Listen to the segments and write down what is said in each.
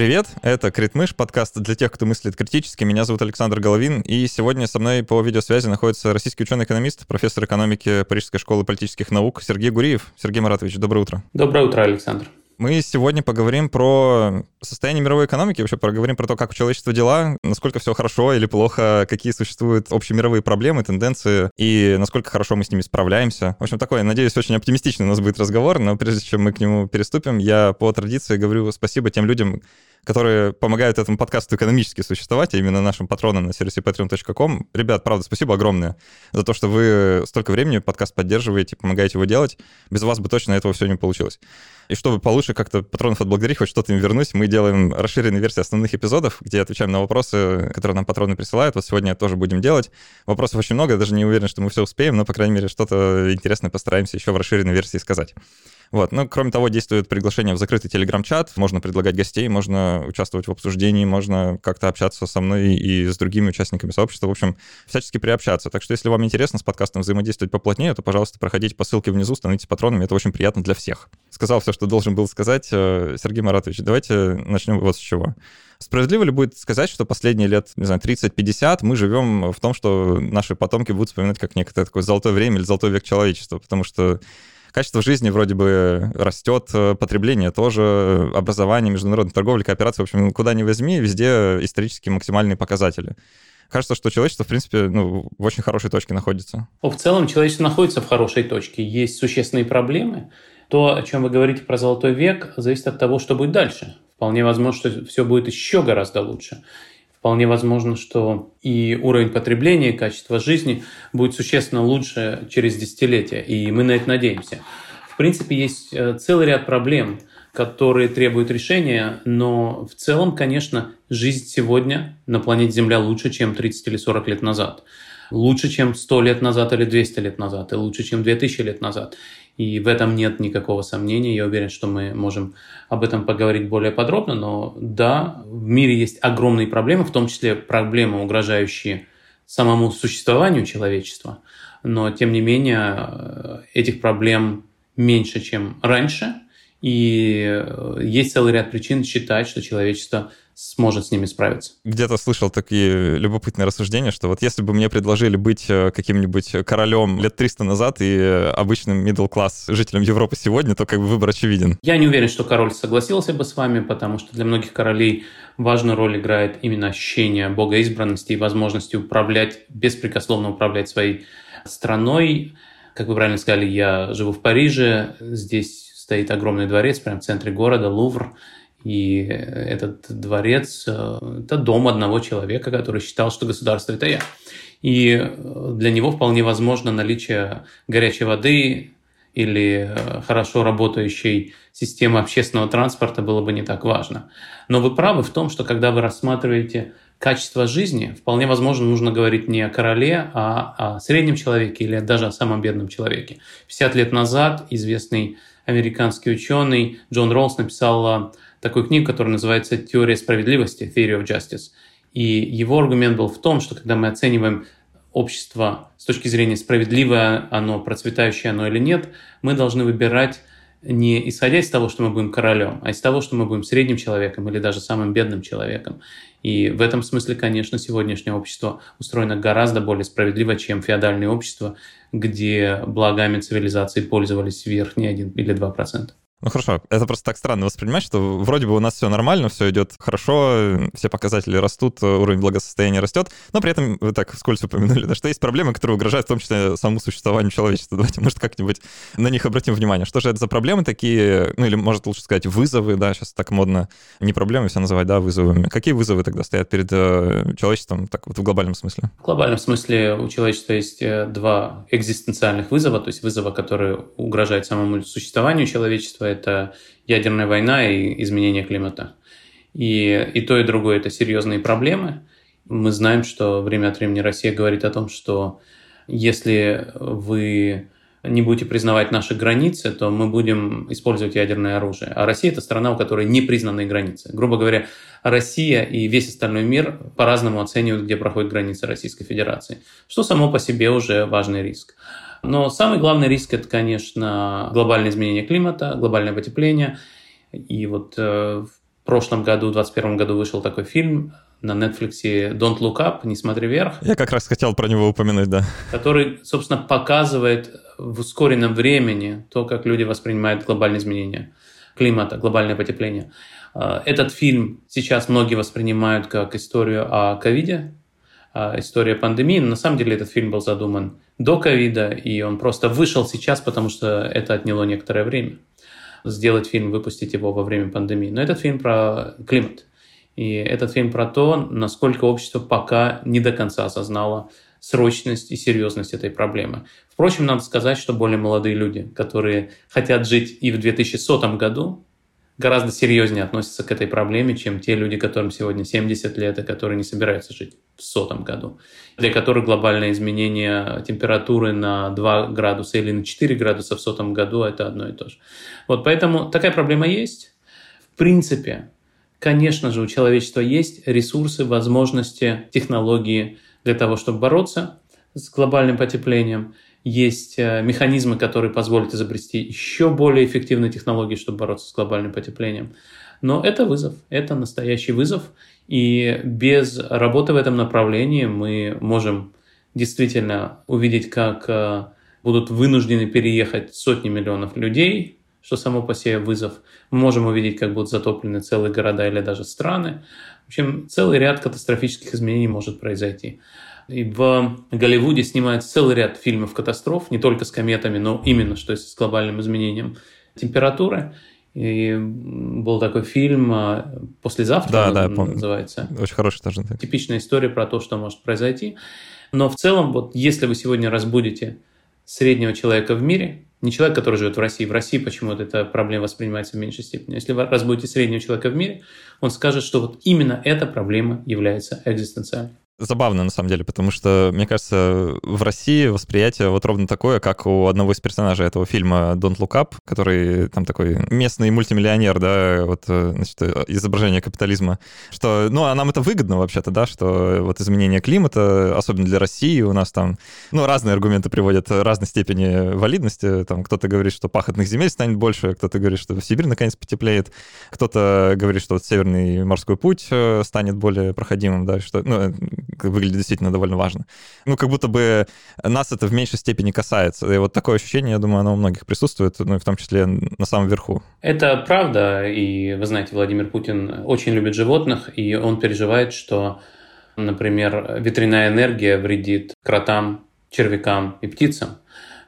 Привет, это Критмыш, подкаст для тех, кто мыслит критически. Меня зовут Александр Головин, и сегодня со мной по видеосвязи находится российский ученый-экономист, профессор экономики Парижской школы политических наук Сергей Гуриев. Сергей Маратович, доброе утро. Доброе утро, Александр. Мы сегодня поговорим про состояние мировой экономики, вообще поговорим про то, как у человечества дела, насколько все хорошо или плохо, какие существуют общемировые проблемы, тенденции, и насколько хорошо мы с ними справляемся. В общем, такой, надеюсь, очень оптимистичный у нас будет разговор, но прежде чем мы к нему переступим, я по традиции говорю спасибо тем людям, которые помогают этому подкасту экономически существовать, а именно нашим патронам на сервисе patreon.com. Ребят, правда, спасибо огромное за то, что вы столько времени подкаст поддерживаете, помогаете его делать. Без вас бы точно этого все не получилось. И чтобы получше как-то патронов отблагодарить, хоть что-то им вернуть, мы делаем расширенные версии основных эпизодов, где отвечаем на вопросы, которые нам патроны присылают. Вот сегодня тоже будем делать. Вопросов очень много, даже не уверен, что мы все успеем, но, по крайней мере, что-то интересное постараемся еще в расширенной версии сказать. Вот. Ну, кроме того, действует приглашение в закрытый телеграм-чат. Можно предлагать гостей, можно участвовать в обсуждении, можно как-то общаться со мной и с другими участниками сообщества. В общем, всячески приобщаться. Так что, если вам интересно с подкастом взаимодействовать поплотнее, то, пожалуйста, проходите по ссылке внизу, становитесь патронами. Это очень приятно для всех. Сказал все, что должен был сказать. Э, Сергей Маратович, давайте начнем вот с чего. Справедливо ли будет сказать, что последние лет, не знаю, 30-50 мы живем в том, что наши потомки будут вспоминать как некое такое золотое время или золотой век человечества? Потому что качество жизни вроде бы растет, потребление тоже, образование, международная торговля, кооперация, в общем, куда ни возьми, везде исторически максимальные показатели кажется, что человечество, в принципе, ну, в очень хорошей точке находится. В целом человечество находится в хорошей точке. Есть существенные проблемы. То, о чем вы говорите про золотой век, зависит от того, что будет дальше. Вполне возможно, что все будет еще гораздо лучше. Вполне возможно, что и уровень потребления, и качество жизни будет существенно лучше через десятилетия, и мы на это надеемся. В принципе, есть э, целый ряд проблем, которые требуют решения, но в целом, конечно, жизнь сегодня на планете Земля лучше, чем 30 или 40 лет назад. Лучше, чем 100 лет назад или 200 лет назад, и лучше, чем 2000 лет назад. И в этом нет никакого сомнения. Я уверен, что мы можем об этом поговорить более подробно. Но да, в мире есть огромные проблемы, в том числе проблемы, угрожающие самому существованию человечества. Но, тем не менее, этих проблем меньше, чем раньше. И есть целый ряд причин считать, что человечество сможет с ними справиться. Где-то слышал такие любопытные рассуждения, что вот если бы мне предложили быть э, каким-нибудь королем лет 300 назад и обычным middle класс жителем Европы сегодня, то как бы выбор очевиден. Я не уверен, что король согласился бы с вами, потому что для многих королей важную роль играет именно ощущение богоизбранности и возможности управлять, беспрекословно управлять своей страной. Как вы правильно сказали, я живу в Париже, здесь стоит огромный дворец прямо в центре города, Лувр, и этот дворец э, – это дом одного человека, который считал, что государство – это я. И э, для него вполне возможно наличие горячей воды или э, хорошо работающей системы общественного транспорта было бы не так важно. Но вы правы в том, что когда вы рассматриваете качество жизни, вполне возможно, нужно говорить не о короле, а о среднем человеке или даже о самом бедном человеке. 50 лет назад известный американский ученый Джон Роллс написал такую книгу, которая называется «Теория справедливости» Theory of Justice. И его аргумент был в том, что когда мы оцениваем общество с точки зрения справедливое оно, процветающее оно или нет, мы должны выбирать не исходя из того, что мы будем королем, а из того, что мы будем средним человеком или даже самым бедным человеком. И в этом смысле, конечно, сегодняшнее общество устроено гораздо более справедливо, чем феодальное общество, где благами цивилизации пользовались верхние 1 или 2%. Ну хорошо, это просто так странно воспринимать, что вроде бы у нас все нормально, все идет хорошо, все показатели растут, уровень благосостояния растет, но при этом вы так вскользь упомянули, да, что есть проблемы, которые угрожают в том числе самому существованию человечества. Давайте, может, как-нибудь на них обратим внимание. Что же это за проблемы такие, ну или, может, лучше сказать, вызовы, да, сейчас так модно не проблемы все называть, да, вызовами. Какие вызовы тогда стоят перед э, человечеством, так вот в глобальном смысле? В глобальном смысле у человечества есть э, два экзистенциальных вызова, то есть вызова, которые угрожают самому существованию человечества, это ядерная война и изменение климата. И, и то, и другое – это серьезные проблемы. Мы знаем, что время от времени Россия говорит о том, что если вы не будете признавать наши границы, то мы будем использовать ядерное оружие. А Россия – это страна, у которой не признаны границы. Грубо говоря, Россия и весь остальной мир по-разному оценивают, где проходят границы Российской Федерации, что само по себе уже важный риск. Но самый главный риск – это, конечно, глобальное изменение климата, глобальное потепление. И вот э, В прошлом году, в 2021 году вышел такой фильм на Netflix «Don't Look Up», «Не смотри вверх». Я как раз хотел про него упомянуть, да. Который, собственно, показывает в ускоренном времени то, как люди воспринимают глобальные изменения климата, глобальное потепление. А, этот фильм сейчас многие воспринимают как историю о ковиде, история пандемии. Но на самом деле этот фильм был задуман до ковида, и он просто вышел сейчас, потому что это отняло некоторое время. Сделать фильм, выпустить его во время пандемии. Но этот фильм про климат. И этот фильм про то, насколько общество пока не до конца осознало срочность и серьезность этой проблемы. Впрочем, надо сказать, что более молодые люди, которые хотят жить и в 2100 году, гораздо серьезнее относятся к этой проблеме, чем те люди, которым сегодня 70 лет и которые не собираются жить в сотом году, для которых глобальное изменение температуры на 2 градуса или на 4 градуса в сотом году – это одно и то же. Вот поэтому такая проблема есть. В принципе, конечно же, у человечества есть ресурсы, возможности, технологии для того, чтобы бороться с глобальным потеплением – есть э, механизмы, которые позволят изобрести еще более эффективные технологии, чтобы бороться с глобальным потеплением. Но это вызов, это настоящий вызов, и без работы в этом направлении мы можем действительно увидеть, как э, будут вынуждены переехать сотни миллионов людей, что само по себе вызов. Мы можем увидеть, как будут затоплены целые города или даже страны. В общем, целый ряд катастрофических изменений может произойти. И в Голливуде снимают целый ряд фильмов катастроф, не только с кометами, но именно что с глобальным изменением температуры. И был такой фильм а, «Послезавтра» да, да, называется. Очень хороший тоже. Типичная история про то, что может произойти. Но в целом, вот если вы сегодня разбудите среднего человека в мире, не человек, который живет в России, в России почему-то эта проблема воспринимается в меньшей степени. Если вы разбудите среднего человека в мире, он скажет, что вот именно эта проблема является экзистенциальной забавно, на самом деле, потому что, мне кажется, в России восприятие вот ровно такое, как у одного из персонажей этого фильма «Don't Look Up», который там такой местный мультимиллионер, да, вот, э, значит, изображение капитализма, что, ну, а нам это выгодно вообще-то, да, что вот изменение климата, особенно для России, у нас там, ну, разные аргументы приводят разной степени валидности, там кто-то говорит, что пахотных земель станет больше, кто-то говорит, что Сибирь наконец потеплеет, кто-то говорит, что вот Северный морской путь э, станет более проходимым, да, что, ну, выглядит действительно довольно важно. Ну, как будто бы нас это в меньшей степени касается. И вот такое ощущение, я думаю, оно у многих присутствует, ну, и в том числе на самом верху. Это правда, и вы знаете, Владимир Путин очень любит животных, и он переживает, что, например, ветряная энергия вредит кротам, червякам и птицам.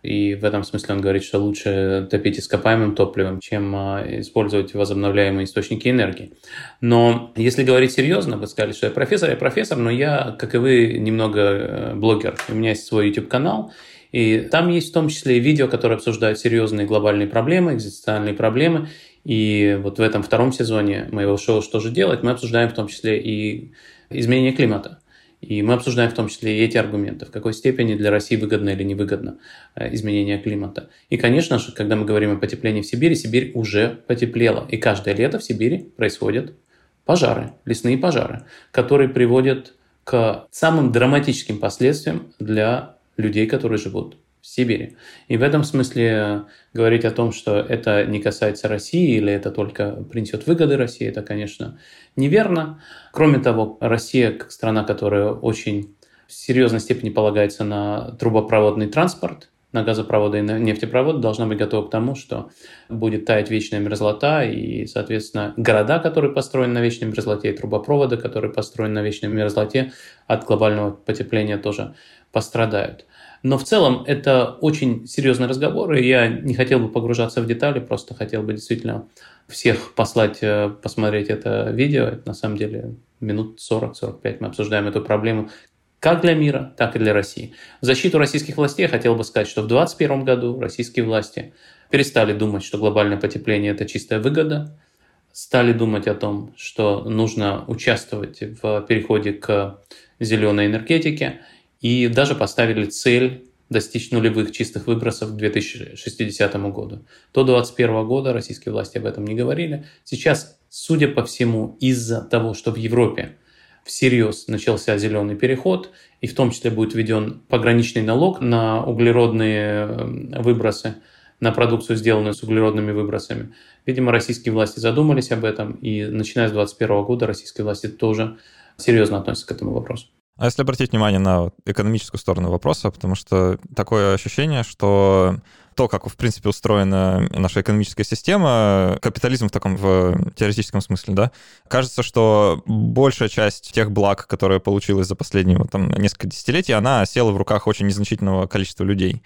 И в этом смысле он говорит, что лучше топить ископаемым топливом, чем а, использовать возобновляемые источники энергии. Но если говорить серьезно, вы сказали, что я профессор, я профессор, но я, как и вы, немного э, блогер. У меня есть свой YouTube-канал, и там есть в том числе и видео, которые обсуждают серьезные глобальные проблемы, экзистенциальные проблемы. И вот в этом втором сезоне моего шоу «Что же делать?» мы обсуждаем в том числе и изменение климата. И мы обсуждаем в том числе и эти аргументы, в какой степени для России выгодно или невыгодно э, изменение климата. И, конечно же, когда мы говорим о потеплении в Сибири, Сибирь уже потеплела. И каждое лето в Сибири происходят пожары, лесные пожары, которые приводят к самым драматическим последствиям для людей, которые живут Сибири. И в этом смысле говорить о том, что это не касается России или это только принесет выгоды России, это, конечно, неверно. Кроме того, Россия, как страна, которая очень в серьезной степени полагается на трубопроводный транспорт, на газопроводы и на нефтепроводы, должна быть готова к тому, что будет таять вечная мерзлота, и, соответственно, города, которые построены на вечной мерзлоте, и трубопроводы, которые построены на вечной мерзлоте, от глобального потепления тоже пострадают. Но в целом это очень серьезный разговор, и я не хотел бы погружаться в детали, просто хотел бы действительно всех послать э, посмотреть это видео. Это на самом деле минут 40-45 мы обсуждаем эту проблему как для мира, так и для России. В защиту российских властей я хотел бы сказать, что в 2021 году российские власти перестали думать, что глобальное потепление – это чистая выгода, стали думать о том, что нужно участвовать в переходе к зеленой энергетике – и даже поставили цель достичь нулевых чистых выбросов к 2060 году. До 2021 года российские власти об этом не говорили. Сейчас, судя по всему, из-за того, что в Европе всерьез начался зеленый переход, и в том числе будет введен пограничный налог на углеродные э, выбросы, на продукцию, сделанную с углеродными выбросами. Видимо, российские власти задумались об этом, и начиная с 2021 года российские власти тоже серьезно относятся к этому вопросу. А если обратить внимание на экономическую сторону вопроса, потому что такое ощущение, что то, как, в принципе, устроена наша экономическая система, капитализм в таком в теоретическом смысле, да, кажется, что большая часть тех благ, которые получилась за последние вот, там, несколько десятилетий, она села в руках очень незначительного количества людей.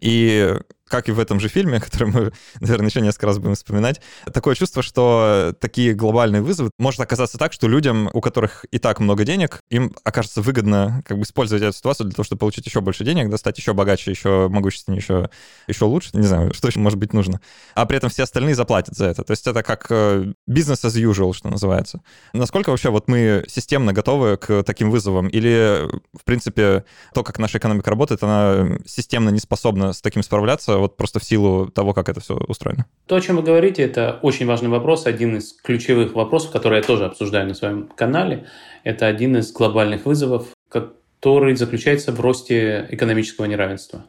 И как и в этом же фильме, который мы, наверное, еще несколько раз будем вспоминать, такое чувство, что такие глобальные вызовы может оказаться так, что людям, у которых и так много денег, им окажется выгодно как бы использовать эту ситуацию для того, чтобы получить еще больше денег, да, стать еще богаче, еще могущественнее, еще, еще лучше, не знаю, что еще может быть нужно. А при этом все остальные заплатят за это. То есть это как бизнес as usual, что называется. Насколько вообще вот мы системно готовы к таким вызовам? Или, в принципе, то, как наша экономика работает, она системно не способна с таким справляться, вот просто в силу того, как это все устроено? То, о чем вы говорите, это очень важный вопрос, один из ключевых вопросов, который я тоже обсуждаю на своем канале. Это один из глобальных вызовов, который заключается в росте экономического неравенства.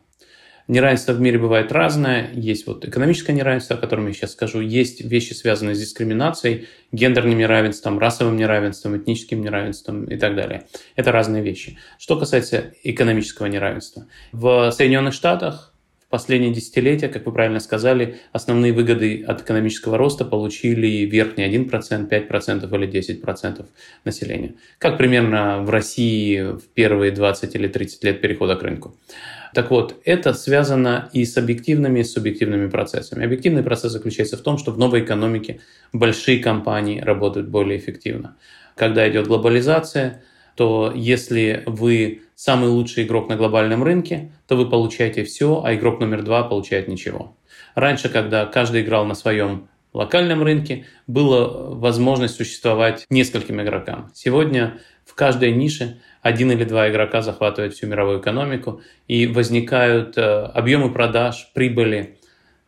Неравенство в мире бывает разное. Есть вот экономическое неравенство, о котором я сейчас скажу. Есть вещи, связанные с дискриминацией, гендерным неравенством, расовым неравенством, этническим неравенством и так далее. Это разные вещи. Что касается экономического неравенства. В Соединенных Штатах последние десятилетия, как вы правильно сказали, основные выгоды от экономического роста получили верхний 1%, 5% или 10% населения. Как примерно в России в первые 20 или 30 лет перехода к рынку. Так вот, это связано и с объективными, и с субъективными процессами. Объективный процесс заключается в том, что в новой экономике большие компании работают более эффективно. Когда идет глобализация, то если вы самый лучший игрок на глобальном рынке, то вы получаете все, а игрок номер два получает ничего. Раньше, когда каждый играл на своем локальном рынке, была возможность существовать нескольким игрокам. Сегодня в каждой нише один или два игрока захватывают всю мировую экономику, и возникают э, объемы продаж, прибыли,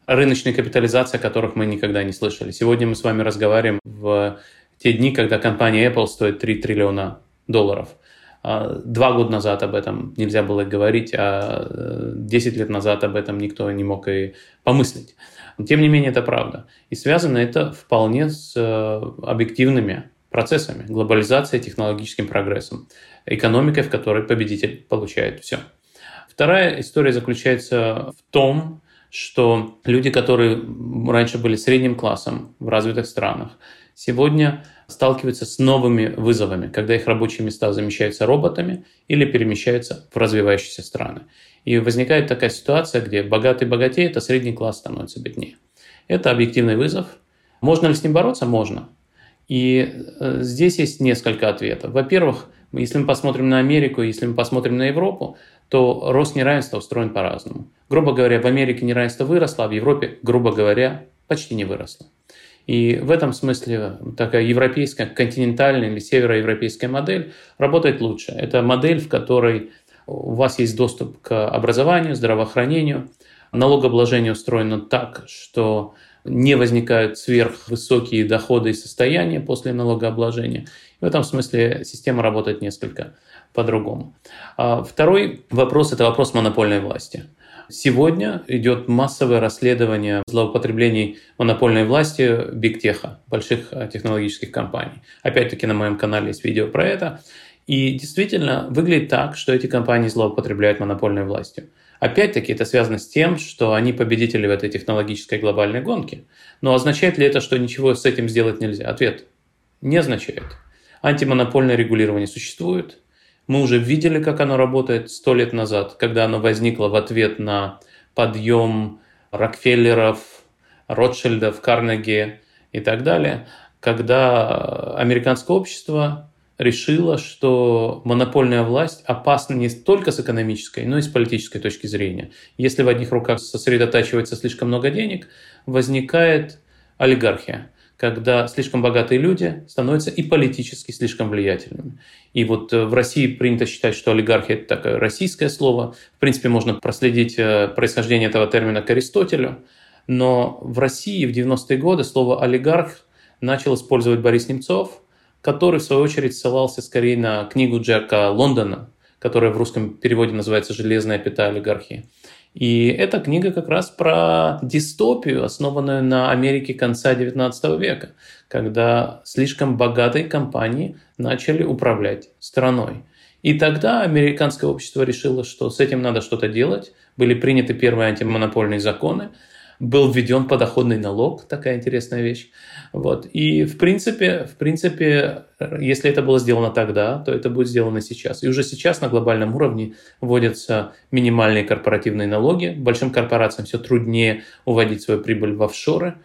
рыночной капитализации, о которых мы никогда не слышали. Сегодня мы с вами разговариваем в те дни, когда компания Apple стоит 3 триллиона долларов. А, два года назад об этом нельзя было говорить, а 10 э, лет назад об этом никто не мог и помыслить. тем не менее, это правда. И связано это вполне с э, объективными процессами. Глобализацией, технологическим прогрессом. Экономикой, в которой победитель получает все. Вторая история заключается в том, что люди, которые раньше были средним классом в развитых странах, сегодня сталкиваются с новыми вызовами, когда их рабочие места замещаются роботами или перемещаются в развивающиеся страны. И возникает такая ситуация, где богатый богатеет, а средний класс становится беднее. Это объективный вызов. Можно ли с ним бороться? Можно. И э, здесь есть несколько ответов. Во-первых, если мы посмотрим на Америку, если мы посмотрим на Европу, то рост неравенства устроен по-разному. Грубо говоря, в Америке неравенство выросло, а в Европе, грубо говоря, почти не выросло. И в этом смысле такая европейская, континентальная или североевропейская модель работает лучше. Это модель, в которой у вас есть доступ к образованию, здравоохранению. Налогообложение устроено так, что не возникают сверхвысокие доходы и состояния после налогообложения. В этом смысле система работает несколько по-другому. А второй вопрос – это вопрос монопольной власти. Сегодня идет массовое расследование злоупотреблений монопольной власти бигтеха, больших э, технологических компаний. Опять-таки на моем канале есть видео про это. И действительно выглядит так, что эти компании злоупотребляют монопольной властью. Опять-таки это связано с тем, что они победители в этой технологической глобальной гонке. Но означает ли это, что ничего с этим сделать нельзя? Ответ – не означает. Антимонопольное регулирование существует, мы уже видели, как оно работает сто лет назад, когда оно возникло в ответ на подъем Рокфеллеров, Ротшильдов, Карнеги и так далее, когда американское общество решило, что монопольная власть опасна не только с экономической, но и с политической точки зрения. Если в одних руках сосредотачивается слишком много денег, возникает олигархия когда слишком богатые люди становятся и политически слишком влиятельными. И вот э, в России принято считать, что олигархия – это такое российское слово. В принципе, можно проследить э, происхождение этого термина к Аристотелю. Но в России в 90-е годы слово «олигарх» начал использовать Борис Немцов, который, в свою очередь, ссылался скорее на книгу Джека Лондона, которая в русском переводе называется «Железная пята олигархии». И эта книга как раз про дистопию, основанную на Америке конца XIX века, когда слишком богатые компании начали управлять страной. И тогда американское общество решило, что с этим надо что-то делать. Были приняты первые антимонопольные законы, был введен подоходный налог, такая интересная вещь. Вот. И в принципе, в принципе, если это было сделано тогда, то это будет сделано сейчас. И уже сейчас на глобальном уровне вводятся минимальные корпоративные налоги. Большим корпорациям все труднее уводить свою прибыль в офшоры.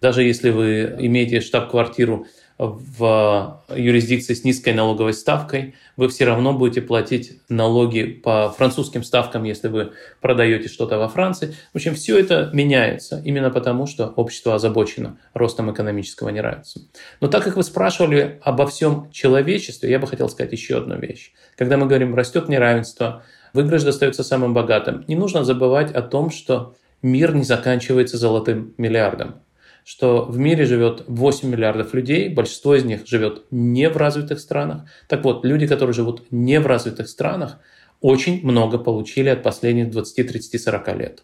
Даже если вы имеете штаб-квартиру в юрисдикции с низкой налоговой ставкой, вы все равно будете платить налоги по французским ставкам, если вы продаете что-то во Франции. В общем, все это меняется именно потому, что общество озабочено ростом экономического неравенства. Но так как вы спрашивали обо всем человечестве, я бы хотел сказать еще одну вещь. Когда мы говорим «растет неравенство», выигрыш достается самым богатым, не нужно забывать о том, что мир не заканчивается золотым миллиардом что в мире живет 8 миллиардов людей, большинство из них живет не в развитых странах. Так вот, люди, которые живут не в развитых странах, очень много получили от последних 20, 30, 40 лет.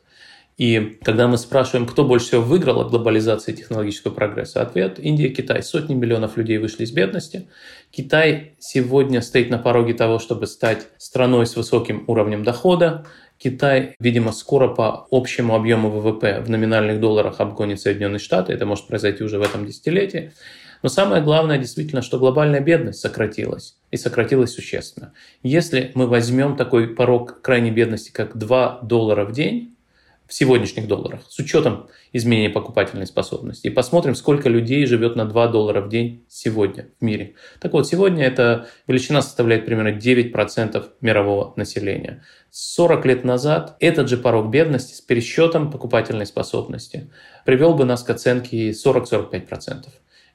И когда мы спрашиваем, кто больше всего выиграл от глобализации технологического прогресса, ответ – Индия, Китай. Сотни миллионов людей вышли из бедности. Китай сегодня стоит на пороге того, чтобы стать страной с высоким уровнем дохода. Китай, видимо, скоро по общему объему ВВП в номинальных долларах обгонит Соединенные Штаты. Это может произойти уже в этом десятилетии. Но самое главное действительно, что глобальная бедность сократилась. И сократилась существенно. Если мы возьмем такой порог крайней бедности, как 2 доллара в день, в сегодняшних долларах, с учетом изменения покупательной способности. И посмотрим, сколько людей живет на 2 доллара в день сегодня в мире. Так вот, сегодня эта величина составляет примерно 9% мирового населения. 40 лет назад этот же порог бедности с пересчетом покупательной способности привел бы нас к оценке 40-45%.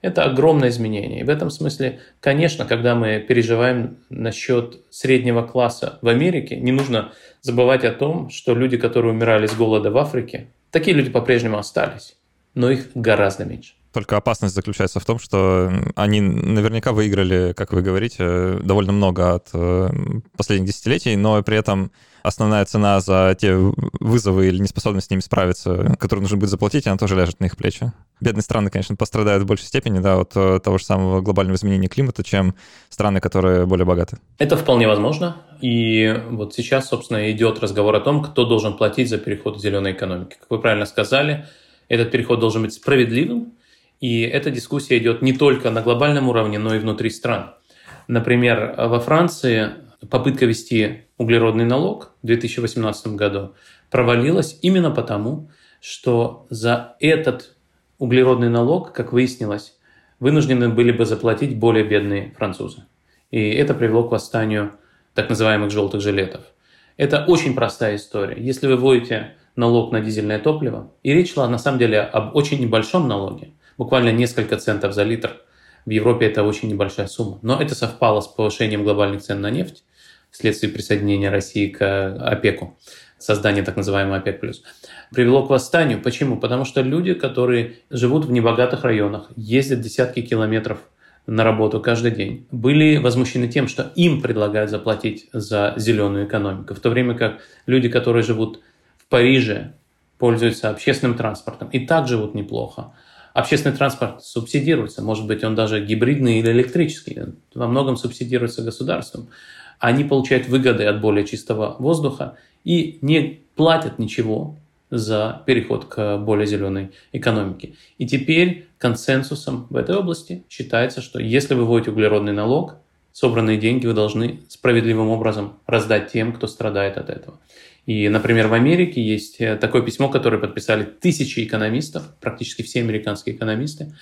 Это огромное изменение. И в этом смысле, конечно, когда мы переживаем насчет среднего класса в Америке, не нужно забывать о том, что люди, которые умирали с голода в Африке, такие люди по-прежнему остались, но их гораздо меньше. Только опасность заключается в том, что они наверняка выиграли, как вы говорите, довольно много от э, последних десятилетий, но при этом основная цена за те вызовы или неспособность с ними справиться, которую нужно будет заплатить, она тоже ляжет на их плечи. Бедные страны, конечно, пострадают в большей степени да, от э, того же самого глобального изменения климата, чем страны, которые более богаты. Это вполне возможно. И вот сейчас, собственно, идет разговор о том, кто должен платить за переход к зеленой экономике. Как вы правильно сказали, этот переход должен быть справедливым, и эта дискуссия идет не только на глобальном уровне, но и внутри стран. Например, во Франции попытка ввести углеродный налог в 2018 году провалилась именно потому, что за этот углеродный налог, как выяснилось, вынуждены были бы заплатить более бедные французы. И это привело к восстанию так называемых желтых жилетов. Это очень простая история. Если вы вводите налог на дизельное топливо, и речь шла на самом деле об очень небольшом налоге, буквально несколько центов за литр, в Европе это очень небольшая сумма, но это совпало с повышением глобальных цен на нефть, вследствие присоединения России к ОПЕКу, создания так называемого ОПЕК+. Привело к восстанию. Почему? Потому что люди, которые живут в небогатых районах, ездят десятки километров на работу каждый день, были возмущены тем, что им предлагают заплатить за зеленую экономику, в то время как люди, которые живут в Париже, пользуются общественным транспортом и так живут неплохо. Общественный транспорт субсидируется, может быть, он даже гибридный или электрический, во многом субсидируется государством они получают выгоды от более чистого воздуха и не платят ничего за переход к более зеленой экономике. И теперь консенсусом в этой области считается, что если вы вводите углеродный налог, собранные деньги вы должны справедливым образом раздать тем, кто страдает от этого. И, например, в Америке есть э, такое письмо, которое подписали тысячи экономистов, практически все американские экономисты,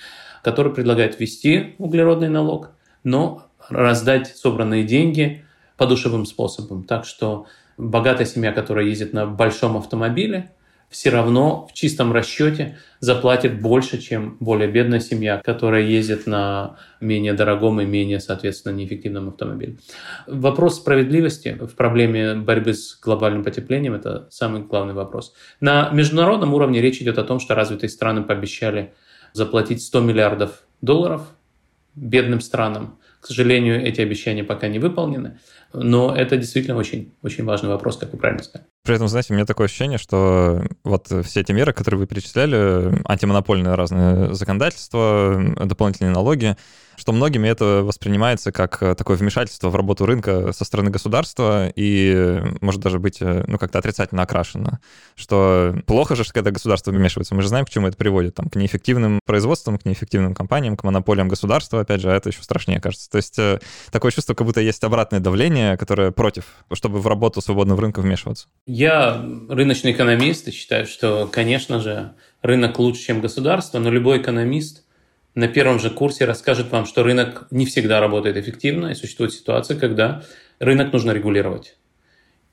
которые предлагают ввести углеродный налог, но раздать собранные деньги подушевым способом. Так что богатая семья, которая ездит на большом автомобиле, все равно в чистом расчете заплатит больше, чем более бедная семья, которая ездит на менее дорогом и менее, соответственно, неэффективном автомобиле. Вопрос справедливости в проблеме борьбы с глобальным потеплением – это самый главный вопрос. На международном уровне речь идет о том, что развитые страны пообещали заплатить 100 миллиардов долларов бедным странам. К сожалению, эти обещания пока не выполнены. Но это действительно очень, очень важный вопрос, как вы правильно сказали. При этом, знаете, у меня такое ощущение, что вот все эти меры, которые вы перечисляли, антимонопольные разные законодательства, дополнительные налоги, что многими это воспринимается как такое вмешательство в работу рынка со стороны государства и может даже быть ну, как-то отрицательно окрашено. Что плохо же, когда государство вмешивается. Мы же знаем, к чему это приводит. Там, к неэффективным производствам, к неэффективным компаниям, к монополиям государства, опять же, а это еще страшнее, кажется. То есть э, такое чувство, как будто есть обратное давление, которое против, чтобы в работу свободного рынка вмешиваться. Я рыночный экономист и считаю, что, конечно же, рынок лучше, чем государство, но любой экономист – на первом же курсе расскажет вам, что рынок не всегда работает эффективно, и существует ситуация, когда рынок нужно регулировать.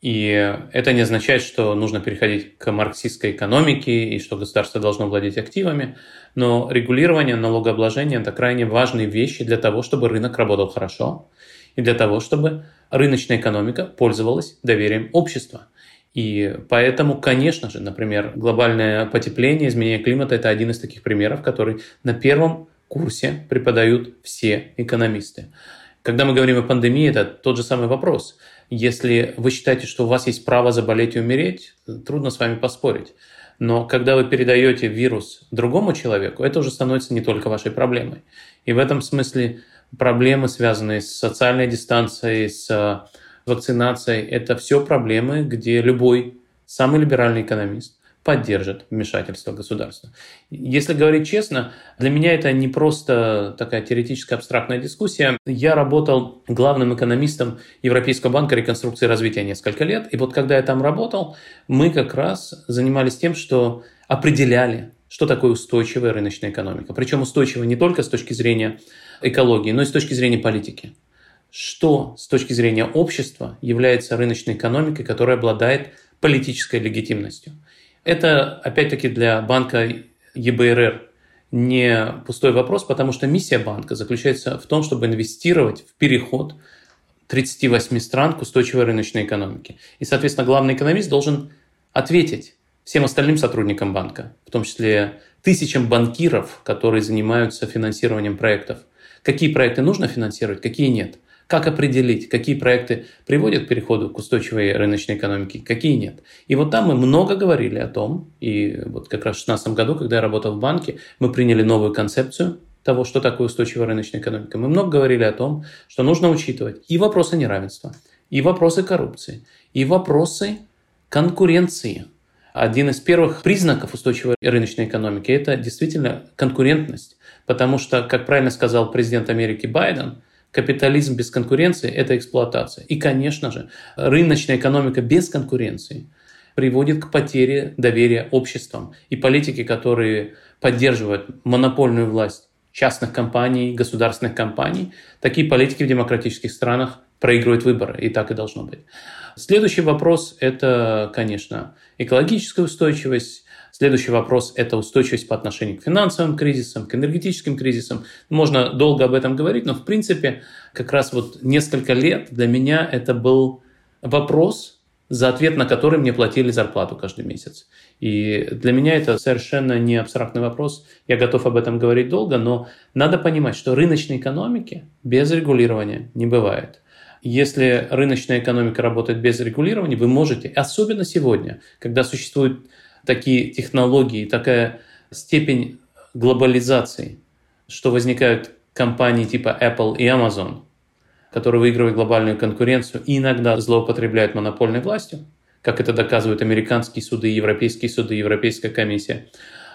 И это не означает, что нужно переходить к марксистской экономике и что государство должно владеть активами, но регулирование, налогообложение – это крайне важные вещи для того, чтобы рынок работал хорошо и для того, чтобы рыночная экономика пользовалась доверием общества. И поэтому, конечно же, например, глобальное потепление, изменение климата – это один из таких примеров, который на первом курсе преподают все экономисты. Когда мы говорим о пандемии, это тот же самый вопрос. Если вы считаете, что у вас есть право заболеть и умереть, трудно с вами поспорить. Но когда вы передаете вирус другому человеку, это уже становится не только вашей проблемой. И в этом смысле проблемы, связанные с социальной дистанцией, с вакцинацией, это все проблемы, где любой самый либеральный экономист поддержит вмешательство государства. Если говорить честно, для меня это не просто такая теоретическая абстрактная дискуссия. Я работал главным экономистом Европейского банка реконструкции и развития несколько лет. И вот когда я там работал, мы как раз занимались тем, что определяли, что такое устойчивая рыночная экономика. Причем устойчивая не только с точки зрения экологии, но и с точки зрения политики. Что с точки зрения общества является рыночной экономикой, которая обладает политической легитимностью. Это, опять-таки, для банка ЕБРР не пустой вопрос, потому что миссия банка заключается в том, чтобы инвестировать в переход 38 стран к устойчивой рыночной экономике. И, соответственно, главный экономист должен ответить всем остальным сотрудникам банка, в том числе тысячам банкиров, которые занимаются финансированием проектов. Какие проекты нужно финансировать, какие нет – как определить, какие проекты приводят к переходу к устойчивой рыночной экономике, какие нет. И вот там мы много говорили о том, и вот как раз в 2016 году, когда я работал в банке, мы приняли новую концепцию того, что такое устойчивая рыночная экономика. Мы много говорили о том, что нужно учитывать и вопросы неравенства, и вопросы коррупции, и вопросы конкуренции. Один из первых признаков устойчивой рыночной экономики – это действительно конкурентность. Потому что, как правильно сказал президент Америки Байден, Капитализм без конкуренции – это эксплуатация. И, конечно же, рыночная экономика без конкуренции приводит к потере доверия обществам. И политики, которые поддерживают монопольную власть частных компаний, государственных компаний, такие политики в демократических странах проигрывают выборы, и так и должно быть. Следующий вопрос – это, конечно, экологическая устойчивость, Следующий вопрос – это устойчивость по отношению к финансовым кризисам, к энергетическим кризисам. Можно долго об этом говорить, но в принципе как раз вот несколько лет для меня это был вопрос, за ответ на который мне платили зарплату каждый месяц. И для меня это совершенно не абстрактный вопрос. Я готов об этом говорить долго, но надо понимать, что рыночной экономики без регулирования не бывает. Если рыночная экономика работает без регулирования, вы можете, особенно сегодня, когда существует такие технологии, такая степень глобализации, что возникают компании типа Apple и Amazon, которые выигрывают глобальную конкуренцию и иногда злоупотребляют монопольной властью, как это доказывают американские суды, европейские суды, Европейская комиссия,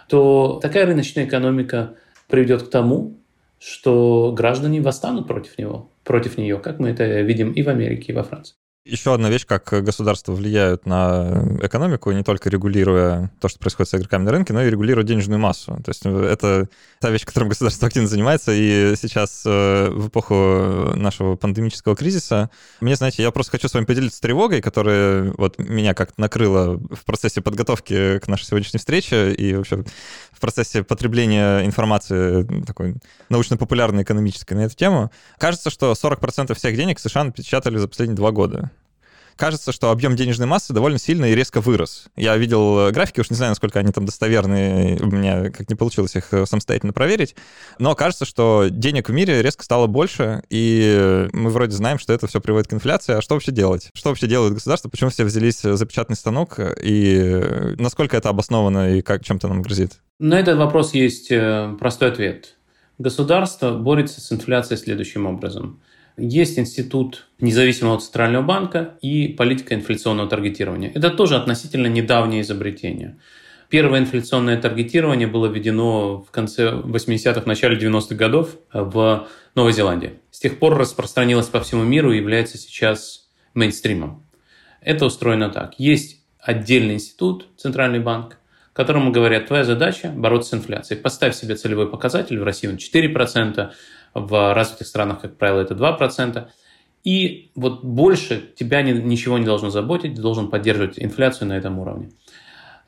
то такая рыночная экономика приведет к тому, что граждане восстанут против него, против нее, как мы это видим и в Америке, и во Франции. Еще одна вещь, как государства влияют на экономику, не только регулируя то, что происходит с игроками на рынке, но и регулируя денежную массу. То есть э, это та вещь, которым государство активно занимается, и сейчас э, в эпоху нашего пандемического кризиса, мне, знаете, я просто хочу с вами поделиться тревогой, которая вот меня как-то накрыла в процессе подготовки к нашей сегодняшней встрече и вообще процессе потребления информации такой научно-популярной, экономической на эту тему. Кажется, что 40% всех денег США напечатали за последние два года. Кажется, что объем денежной массы довольно сильно и резко вырос. Я видел графики, уж не знаю, насколько они там достоверные, у меня как не получилось их самостоятельно проверить, но кажется, что денег в мире резко стало больше, и мы вроде знаем, что это все приводит к инфляции. А что вообще делать? Что вообще делает государство? Почему все взялись за печатный станок? И насколько это обосновано и как чем-то нам грозит? На этот вопрос есть э, простой ответ. Государство борется с инфляцией следующим образом. Есть институт независимого центрального банка и политика инфляционного таргетирования. Это тоже относительно недавнее изобретение. Первое инфляционное таргетирование было введено в конце 80-х, начале 90-х годов в Новой Зеландии. С тех пор распространилось по всему миру и является сейчас мейнстримом. Это устроено так. Есть отдельный институт, Центральный банк, которому говорят, твоя задача – бороться с инфляцией. Поставь себе целевой показатель, в России он 4%, в развитых странах, как правило, это 2%. И вот больше тебя ничего не должно заботить, должен поддерживать инфляцию на этом уровне.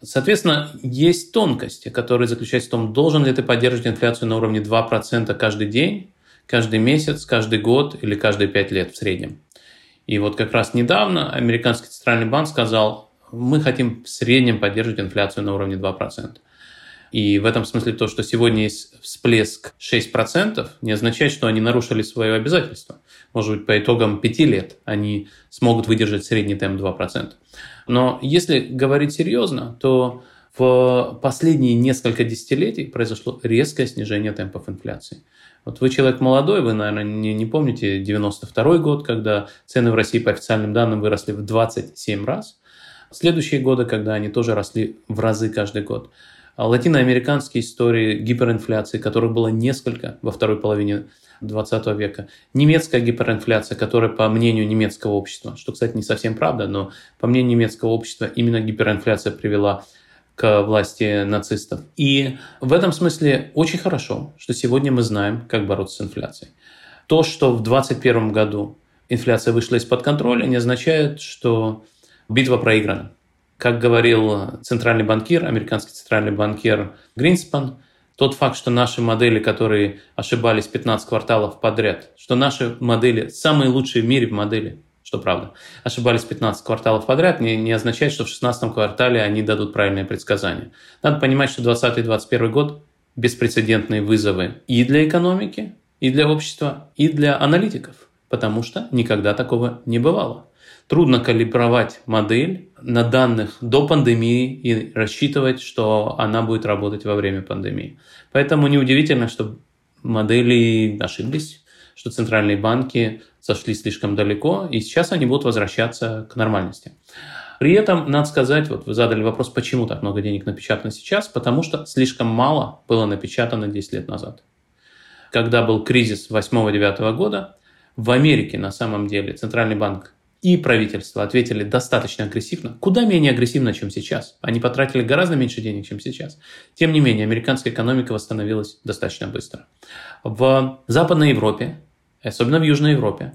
Соответственно, есть тонкости, которые заключаются в том, должен ли ты поддерживать инфляцию на уровне 2% каждый день, каждый месяц, каждый год или каждые 5 лет в среднем. И вот как раз недавно американский центральный банк сказал, мы хотим в среднем поддерживать инфляцию на уровне 2%. И в этом смысле то, что сегодня есть всплеск 6%, не означает, что они нарушили свое обязательство. Может быть, по итогам 5 лет они смогут выдержать средний темп 2%. Но если говорить серьезно, то в последние несколько десятилетий произошло резкое снижение темпов инфляции. Вот вы человек молодой, вы, наверное, не, не помните 92 год, когда цены в России по официальным данным выросли в 27 раз. Следующие годы, когда они тоже росли в разы каждый год. А латиноамериканские истории гиперинфляции, которых было несколько во второй половине 20 века. Немецкая гиперинфляция, которая, по мнению немецкого общества, что, кстати, не совсем правда, но по мнению немецкого общества именно гиперинфляция привела к власти нацистов. И в этом смысле очень хорошо, что сегодня мы знаем, как бороться с инфляцией. То, что в 2021 году инфляция вышла из-под контроля, не означает, что битва проиграна. Как говорил центральный банкир, американский центральный банкир Гринспан, тот факт, что наши модели, которые ошибались 15 кварталов подряд, что наши модели самые лучшие в мире модели, что правда, ошибались 15 кварталов подряд, не, не означает, что в 16 квартале они дадут правильные предсказания. Надо понимать, что 2020-2021 год – беспрецедентные вызовы и для экономики, и для общества, и для аналитиков, потому что никогда такого не бывало. Трудно калибровать модель на данных до пандемии и рассчитывать, что она будет работать во время пандемии. Поэтому неудивительно, что модели ошиблись, что центральные банки зашли слишком далеко, и сейчас они будут возвращаться к нормальности. При этом, надо сказать, вот вы задали вопрос, почему так много денег напечатано сейчас, потому что слишком мало было напечатано 10 лет назад. Когда был кризис 8-9 года, в Америке на самом деле Центральный банк и правительство ответили достаточно агрессивно, куда менее агрессивно, чем сейчас. Они потратили гораздо меньше денег, чем сейчас. Тем не менее, американская экономика восстановилась достаточно быстро. В Западной Европе, особенно в Южной Европе,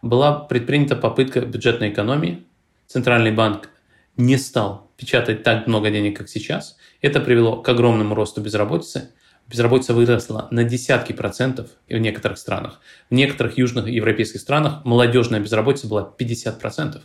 была предпринята попытка бюджетной экономии. Центральный банк не стал печатать так много денег, как сейчас. Это привело к огромному росту безработицы – Безработица выросла на десятки процентов в некоторых странах. В некоторых южных европейских странах молодежная безработица была 50 процентов.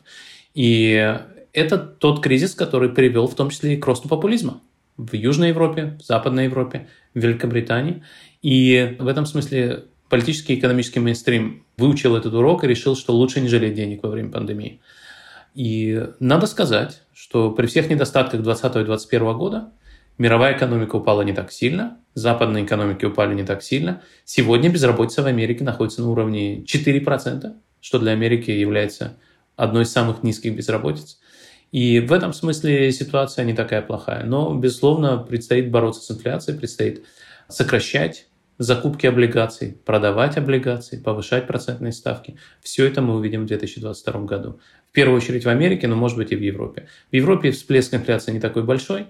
И это тот кризис, который привел в том числе и к росту популизма в Южной Европе, в Западной Европе, в Великобритании. И в этом смысле политический и экономический мейнстрим выучил этот урок и решил, что лучше не жалеть денег во время пандемии. И надо сказать, что при всех недостатках 2020 и 2021 года Мировая экономика упала не так сильно, западные экономики упали не так сильно. Сегодня безработица в Америке находится на уровне 4%, что для Америки является одной из самых низких безработиц. И в этом смысле ситуация не такая плохая. Но, безусловно, предстоит бороться с инфляцией, предстоит сокращать закупки облигаций, продавать облигации, повышать процентные ставки. Все это мы увидим в 2022 году. В первую очередь в Америке, но может быть и в Европе. В Европе всплеск инфляции не такой большой,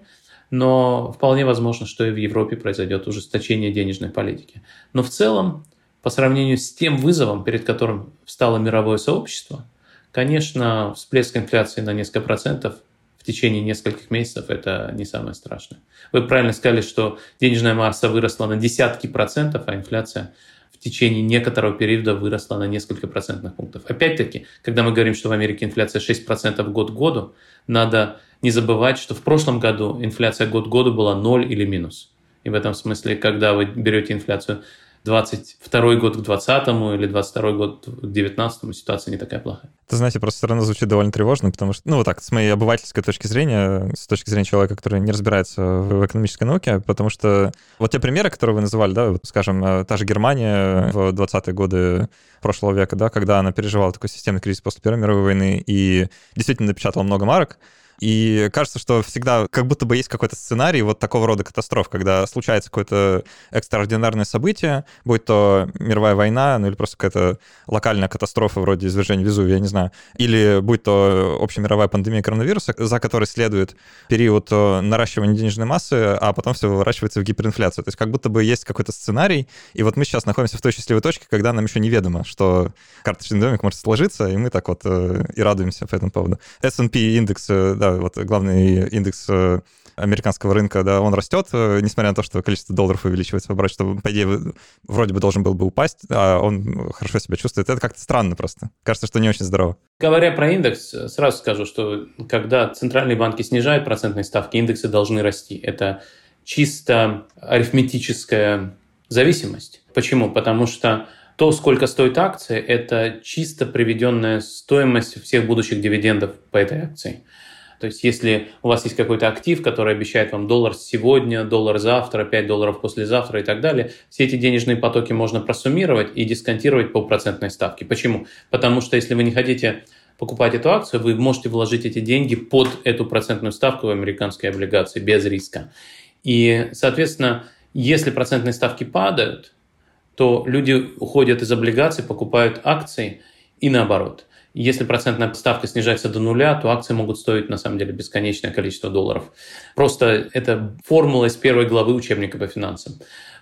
но вполне возможно, что и в Европе произойдет ужесточение денежной политики. Но в целом, по сравнению с тем вызовом, перед которым встало мировое сообщество, конечно, всплеск инфляции на несколько процентов в течение нескольких месяцев – это не самое страшное. Вы правильно сказали, что денежная масса выросла на десятки процентов, а инфляция течение некоторого периода выросла на несколько процентных пунктов. Опять-таки, когда мы говорим, что в Америке инфляция 6% год к году, надо не забывать, что в прошлом году инфляция год к году была 0 или минус. И в этом смысле, когда вы берете инфляцию 22 год к 20 или 22 год к 19 ситуация не такая плохая. Это, знаете, просто все равно звучит довольно тревожно, потому что, ну, вот так, с моей обывательской точки зрения, с точки зрения человека, который не разбирается в экономической науке, потому что вот те примеры, которые вы называли, да, вот, скажем, э, та же Германия в 20-е годы прошлого века, да, когда она переживала такой системный кризис после Первой мировой войны и действительно напечатала много марок, и кажется, что всегда как будто бы есть какой-то сценарий вот такого рода катастроф, когда случается какое-то экстраординарное событие, будь то мировая война, ну или просто какая-то локальная катастрофа вроде извержения Везувия, я не знаю, или будь то общемировая пандемия коронавируса, за которой следует период э, наращивания денежной массы, а потом все выворачивается в гиперинфляцию. То есть как будто бы есть какой-то сценарий, и вот мы сейчас находимся в той счастливой точке, когда нам еще неведомо, что карточный домик может сложиться, и мы так вот э, и радуемся по этому поводу. S&P индекс, э, да, вот главный индекс э, американского рынка, да, он растет, э, несмотря на то, что количество долларов увеличивается, оборот, что, по идее, вроде бы должен был бы упасть, а он хорошо себя чувствует. Это как-то странно просто. Кажется, что не очень здорово. Говоря про индекс, сразу скажу, что когда центральные банки снижают процентные ставки, индексы должны расти. Это чисто арифметическая зависимость. Почему? Потому что то, сколько стоит акция, это чисто приведенная стоимость всех будущих дивидендов по этой акции. То есть если у вас есть какой-то актив, который обещает вам доллар сегодня, доллар завтра, 5 долларов послезавтра и так далее, все эти денежные потоки можно просуммировать и дисконтировать по процентной ставке. Почему? Потому что если вы не хотите покупать эту акцию, вы можете вложить эти деньги под эту процентную ставку в американские облигации без риска. И, соответственно, если процентные ставки падают, то люди уходят из облигаций, покупают акции и наоборот – если процентная ставка снижается до нуля, то акции могут стоить на самом деле бесконечное количество долларов. Просто это формула из первой главы учебника по финансам.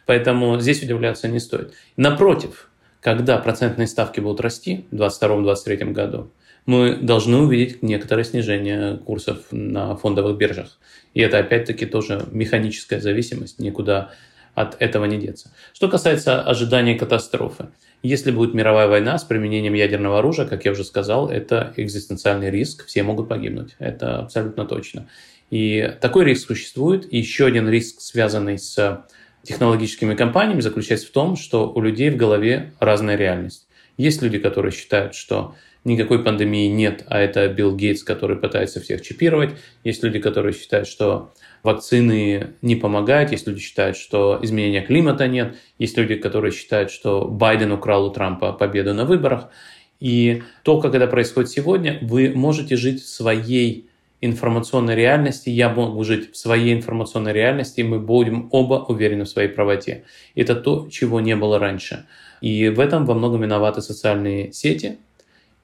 Поэтому здесь удивляться не стоит. Напротив, когда процентные ставки будут расти в 2022-2023 году, мы должны увидеть некоторое снижение курсов на фондовых биржах. И это опять-таки тоже механическая зависимость, никуда от этого не деться. Что касается ожидания катастрофы. Если будет мировая война с применением ядерного оружия, как я уже сказал, это экзистенциальный риск, все могут погибнуть. Это абсолютно точно. И такой риск существует. И еще один риск, связанный с технологическими компаниями, заключается в том, что у людей в голове разная реальность. Есть люди, которые считают, что никакой пандемии нет, а это Билл Гейтс, который пытается всех чипировать. Есть люди, которые считают, что вакцины не помогают, есть люди считают, что изменения климата нет, есть люди, которые считают, что Байден украл у Трампа победу на выборах. И то, как это происходит сегодня, вы можете жить в своей информационной реальности, я могу жить в своей информационной реальности, и мы будем оба уверены в своей правоте. Это то, чего не было раньше. И в этом во многом виноваты социальные сети,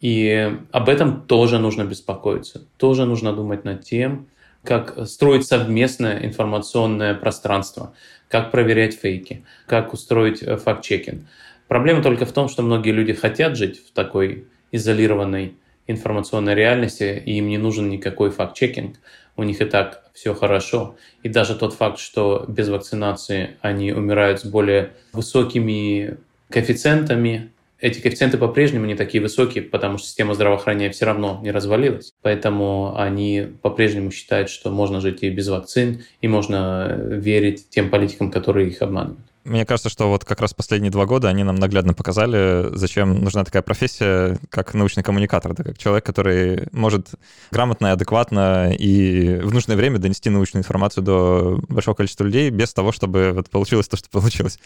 и об этом тоже нужно беспокоиться. Тоже нужно думать над тем, как строить совместное информационное пространство, как проверять фейки, как устроить э, факт-чекинг. Проблема только в том, что многие люди хотят жить в такой изолированной информационной реальности, и им не нужен никакой факт-чекинг. У них и так все хорошо. И даже тот факт, что без вакцинации они умирают с более высокими коэффициентами эти коэффициенты по-прежнему не такие высокие, потому что система здравоохранения все равно не развалилась. Поэтому они по-прежнему считают, что можно жить и без вакцин, и можно верить тем политикам, которые их обманывают. Мне кажется, что вот как раз последние два года они нам наглядно показали, зачем нужна такая профессия, как научный коммуникатор, да, как человек, который может грамотно, адекватно и в нужное время донести научную информацию до большого количества людей без того, чтобы вот получилось то, что получилось.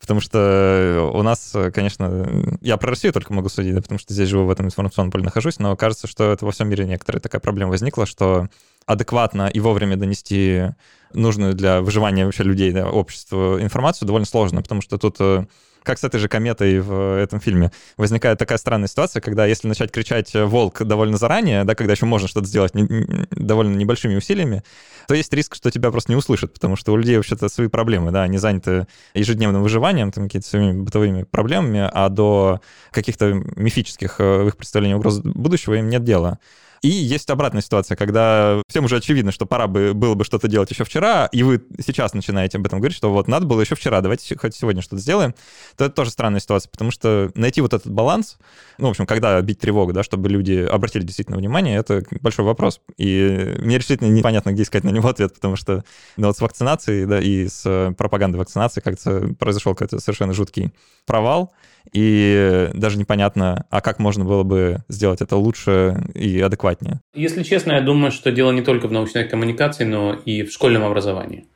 Потому что у нас, конечно, я про Россию только могу судить, да, потому что здесь живу в этом информационном поле нахожусь, но кажется, что это во всем мире некоторая такая проблема возникла, что адекватно и вовремя донести нужную для выживания вообще людей, да, обществу информацию довольно сложно, потому что тут э, как с этой же кометой в этом фильме. Возникает такая странная ситуация, когда если начать кричать «волк» довольно заранее, да, когда еще можно что-то сделать не, довольно небольшими усилиями, то есть риск, что тебя просто не услышат, потому что у людей вообще-то свои проблемы, да, они заняты ежедневным выживанием, там какие-то своими бытовыми проблемами, а до каких-то мифических э, в их представлении угроз будущего им нет дела. И есть обратная ситуация, когда всем уже очевидно, что пора бы было бы что-то делать еще вчера, и вы сейчас начинаете об этом говорить, что вот надо было еще вчера, давайте хоть сегодня что-то сделаем, то это тоже странная ситуация, потому что найти вот этот баланс, ну, в общем, когда бить тревогу, да, чтобы люди обратили действительно внимание, это большой вопрос. И мне решительно непонятно, где искать на него ответ, потому что ну, вот с вакцинацией, да, и с пропагандой вакцинации как-то произошел какой-то совершенно жуткий провал, и даже непонятно, а как можно было бы сделать это лучше и адекватнее. Если честно, я думаю, что дело не только в научной коммуникации, но и в школьном образовании.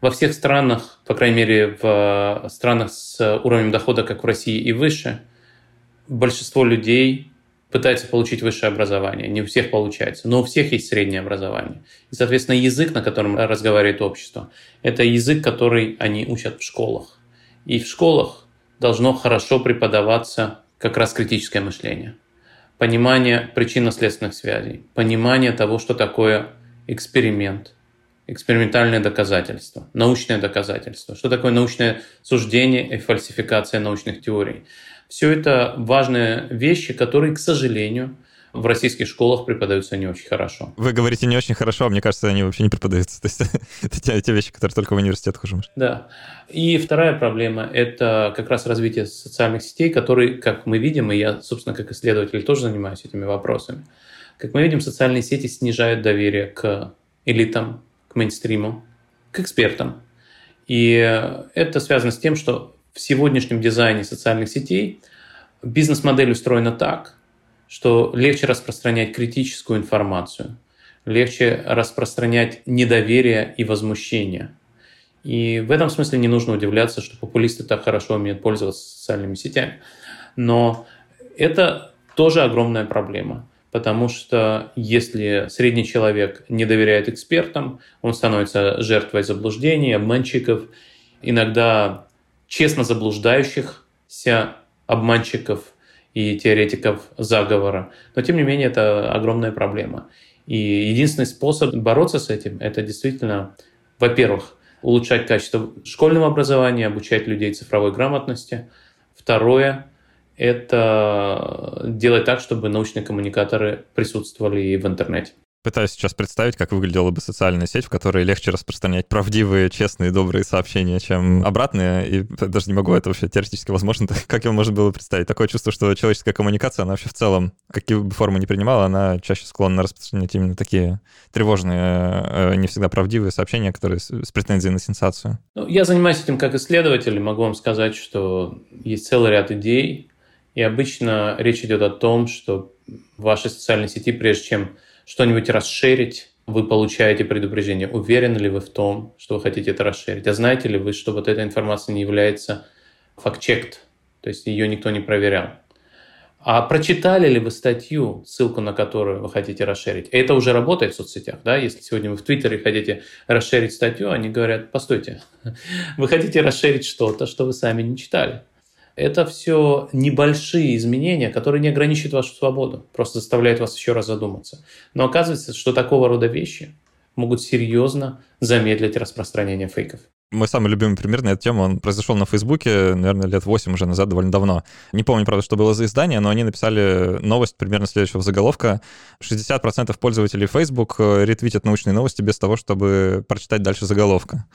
Во всех странах, по крайней мере в странах с уровнем дохода, как в России и выше, большинство людей пытается получить высшее образование. Не у всех получается, но у всех есть среднее образование. И, соответственно, язык, на котором разговаривает общество, это язык, который они учат в школах. И в школах должно хорошо преподаваться как раз критическое мышление, понимание причинно-следственных связей, понимание того, что такое эксперимент, экспериментальное доказательство, научное доказательство, что такое научное суждение и фальсификация научных теорий. Все это важные вещи, которые, к сожалению, в российских школах преподаются не очень хорошо. Вы говорите не очень хорошо, а мне кажется, они вообще не преподаются. То есть это те, те вещи, которые только в университетах уже. Да. И вторая проблема — это как раз развитие социальных сетей, которые, как мы видим, и я, собственно, как исследователь тоже занимаюсь этими вопросами, как мы видим, социальные сети снижают доверие к элитам, к мейнстриму, к экспертам. И это связано с тем, что в сегодняшнем дизайне социальных сетей бизнес-модель устроена так, что легче распространять критическую информацию, легче распространять недоверие и возмущение. И в этом смысле не нужно удивляться, что популисты так хорошо умеют пользоваться социальными сетями. Но это тоже огромная проблема, потому что если средний человек не доверяет экспертам, он становится жертвой заблуждений, обманщиков, иногда честно заблуждающихся обманщиков, и теоретиков заговора. Но, тем не менее, это огромная проблема. И единственный способ бороться с этим – это действительно, во-первых, улучшать качество школьного образования, обучать людей цифровой грамотности. Второе – это делать так, чтобы научные коммуникаторы присутствовали и в интернете. Пытаюсь сейчас представить, как выглядела бы социальная сеть, в которой легче распространять правдивые, честные, добрые сообщения, чем обратные. И даже не могу это вообще теоретически возможно, как его можно было представить. Такое чувство, что человеческая коммуникация, она вообще в целом, какие бы формы ни принимала, она чаще склонна распространять именно такие тревожные, э, не всегда правдивые сообщения, которые с претензией на сенсацию. Ну, я занимаюсь этим как исследователь, могу вам сказать, что есть целый ряд идей, и обычно речь идет о том, что в вашей социальной сети, прежде чем что-нибудь расширить, вы получаете предупреждение. Уверены ли вы в том, что вы хотите это расширить? А знаете ли вы, что вот эта информация не является факт-чект, то есть ее никто не проверял? А прочитали ли вы статью, ссылку на которую вы хотите расширить? Это уже работает в соцсетях, да? Если сегодня вы в Твиттере хотите расширить статью, они говорят, постойте, вы хотите расширить что-то, что вы сами не читали. Это все небольшие изменения, которые не ограничивают вашу свободу, просто заставляют вас еще раз задуматься. Но оказывается, что такого рода вещи могут серьезно замедлить распространение фейков. Мой самый любимый пример на эту тему, он произошел на Фейсбуке, наверное, лет 8 уже назад, довольно давно. Не помню, правда, что было за издание, но они написали новость примерно следующего заголовка. 60% пользователей Facebook ретвитят научные новости без того, чтобы прочитать дальше заголовка.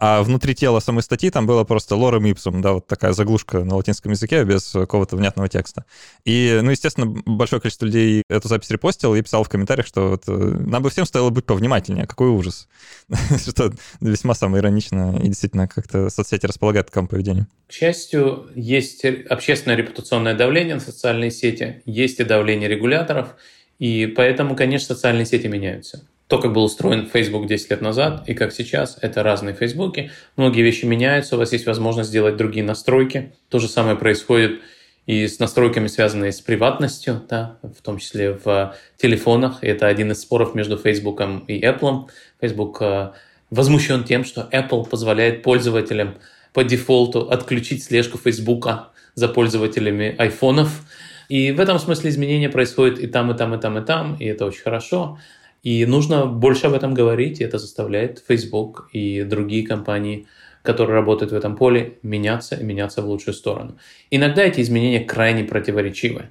А внутри тела самой статьи там было просто лорем ипсум, да, вот такая заглушка на латинском языке без какого-то внятного текста. И, ну, естественно, большое количество людей эту запись репостил и писал в комментариях, что вот, э, нам бы всем стоило быть повнимательнее, какой ужас. Что весьма самоиронично и действительно как-то соцсети располагают к такому поведению. К счастью, есть общественное репутационное давление на социальные сети, есть и давление регуляторов, и поэтому, конечно, социальные сети меняются то, как был устроен Facebook 10 лет назад и как сейчас, это разные Фейсбуки. Многие вещи меняются, у вас есть возможность сделать другие настройки. То же самое происходит и с настройками, связанными с приватностью, да, в том числе в телефонах. Это один из споров между Facebook и Apple. Facebook э, возмущен тем, что Apple позволяет пользователям по дефолту отключить слежку Facebook за пользователями айфонов. И в этом смысле изменения происходят и там, и там, и там, и там, и это очень хорошо. И нужно больше об этом говорить, и это заставляет Facebook и другие компании, которые работают в этом поле, меняться и меняться в лучшую сторону. Иногда эти изменения крайне противоречивы.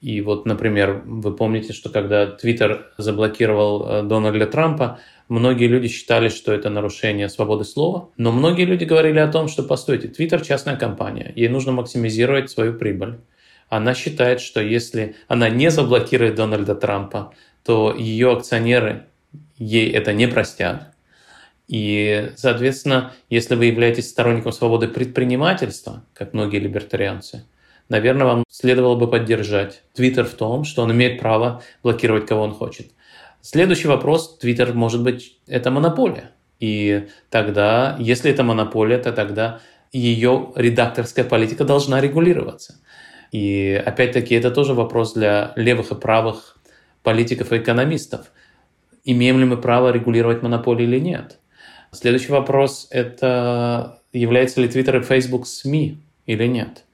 И вот, например, вы помните, что когда Твиттер заблокировал э, Дональда Трампа, многие люди считали, что это нарушение свободы слова, но многие люди говорили о том, что, постойте, Твиттер – частная компания, ей нужно максимизировать свою прибыль. Она считает, что если она не заблокирует Дональда Трампа, то ее акционеры ей это не простят. И, соответственно, если вы являетесь сторонником свободы предпринимательства, как многие либертарианцы, наверное, вам следовало бы поддержать Твиттер в том, что он имеет право блокировать, кого он хочет. Следующий вопрос. Твиттер, может быть, это монополия. И тогда, если это монополия, то тогда ее редакторская политика должна регулироваться. И опять-таки это тоже вопрос для левых и правых политиков и экономистов. Имеем ли мы право регулировать монополии или нет? Следующий вопрос – это является ли Twitter и Facebook СМИ или нет?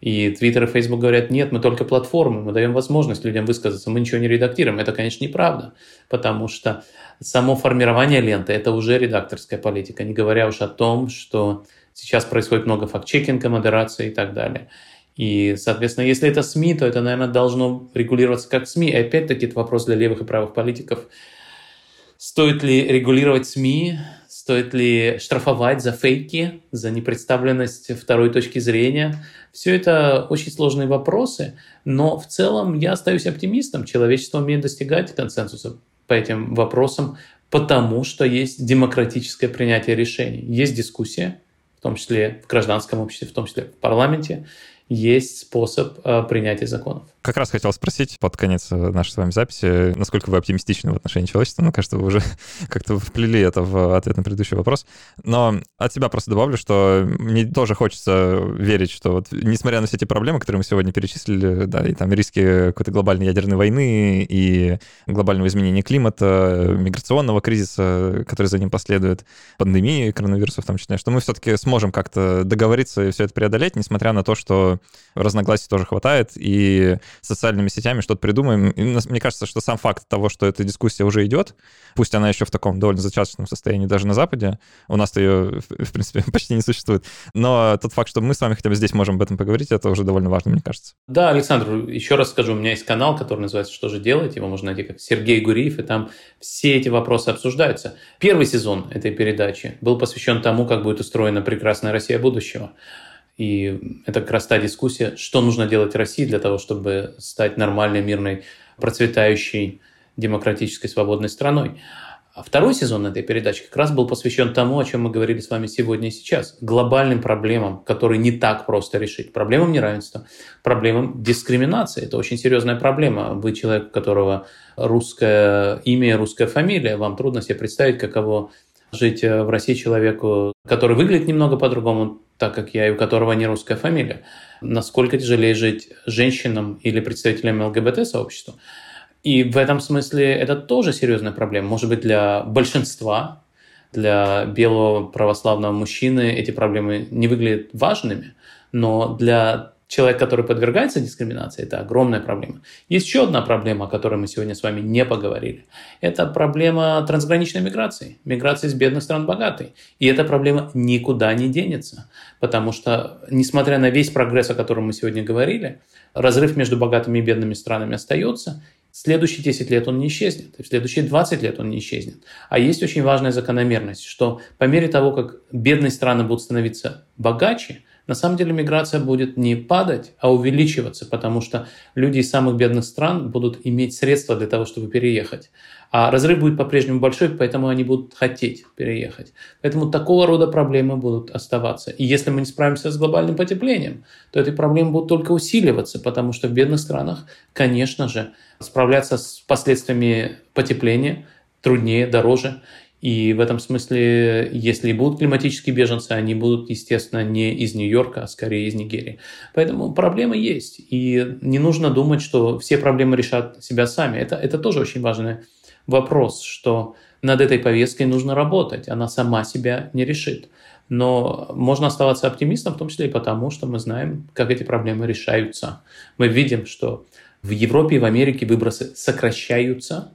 И Twitter и Facebook говорят, нет, мы только платформы, мы даем возможность людям высказаться, мы ничего не редактируем. Это, конечно, неправда, потому что само формирование ленты – это уже редакторская политика, не говоря уж о том, что сейчас происходит много факт-чекинга, модерации и так далее. И, соответственно, если это СМИ, то это, наверное, должно регулироваться как СМИ. И опять-таки это вопрос для левых и правых политиков. Стоит ли регулировать СМИ? Стоит ли штрафовать за фейки, за непредставленность второй точки зрения? Все это очень сложные вопросы, но в целом я остаюсь оптимистом. Человечество умеет достигать консенсуса по этим вопросам, потому что есть демократическое принятие решений. Есть дискуссия, в том числе в гражданском обществе, в том числе в парламенте, есть способ э, принятия законов. Как раз хотел спросить под конец э, нашей с вами записи, насколько вы оптимистичны в отношении человечества. Ну, кажется, вы уже как-то вплели это в ответ на предыдущий вопрос. Но от себя просто добавлю, что мне тоже хочется верить, что вот несмотря на все эти проблемы, которые мы сегодня перечислили, да, и там риски какой-то глобальной ядерной войны и глобального изменения климата, миграционного кризиса, который за ним последует, пандемии коронавируса в том числе, что мы все-таки сможем как-то договориться и все это преодолеть, несмотря на то, что разногласий тоже хватает, и социальными сетями что-то придумаем. И мне кажется, что сам факт того, что эта дискуссия уже идет, пусть она еще в таком довольно зачаточном состоянии даже на Западе, у нас-то ее, в принципе, почти не существует, но тот факт, что мы с вами хотя бы здесь можем об этом поговорить, это уже довольно важно, мне кажется. Да, Александр, еще раз скажу, у меня есть канал, который называется «Что же делать?», его можно найти как Сергей Гуриев, и там все эти вопросы обсуждаются. Первый сезон этой передачи был посвящен тому, как будет устроена прекрасная Россия будущего. И это как раз та дискуссия, что нужно делать России для того, чтобы стать нормальной, мирной, процветающей, демократической, свободной страной. А второй сезон этой передачи как раз был посвящен тому, о чем мы говорили с вами сегодня и сейчас. Глобальным проблемам, которые не так просто решить. Проблемам неравенства, проблемам дискриминации. Это очень серьезная проблема. Вы человек, у которого русское имя, русская фамилия. Вам трудно себе представить, каково жить в России человеку, который выглядит немного по-другому, так как я и у которого не русская фамилия. Насколько тяжелее жить женщинам или представителям ЛГБТ-сообщества. И в этом смысле это тоже серьезная проблема. Может быть, для большинства, для белого православного мужчины эти проблемы не выглядят важными, но для человек, который подвергается дискриминации, это огромная проблема. Есть еще одна проблема, о которой мы сегодня с вами не поговорили. Это проблема трансграничной миграции, миграции из бедных стран в богатые. И эта проблема никуда не денется, потому что, несмотря на весь прогресс, о котором мы сегодня говорили, разрыв между богатыми и бедными странами остается, следующие 10 лет он не исчезнет, и в следующие 20 лет он не исчезнет. А есть очень важная закономерность, что по мере того, как бедные страны будут становиться богаче, на самом деле миграция будет не падать, а увеличиваться, потому что люди из самых бедных стран будут иметь средства для того, чтобы переехать. А разрыв будет по-прежнему большой, поэтому они будут хотеть переехать. Поэтому такого рода проблемы будут оставаться. И если мы не справимся с глобальным потеплением, то эти проблемы будут только усиливаться, потому что в бедных странах, конечно же, справляться с последствиями потепления труднее, дороже. И в этом смысле, если и будут климатические беженцы, они будут, естественно, не из Нью-Йорка, а скорее из Нигерии. Поэтому проблемы есть. И не нужно думать, что все проблемы решат себя сами. Это, это тоже очень важный вопрос, что над этой повесткой нужно работать. Она сама себя не решит. Но можно оставаться оптимистом, в том числе и потому, что мы знаем, как эти проблемы решаются. Мы видим, что в Европе и в Америке выбросы сокращаются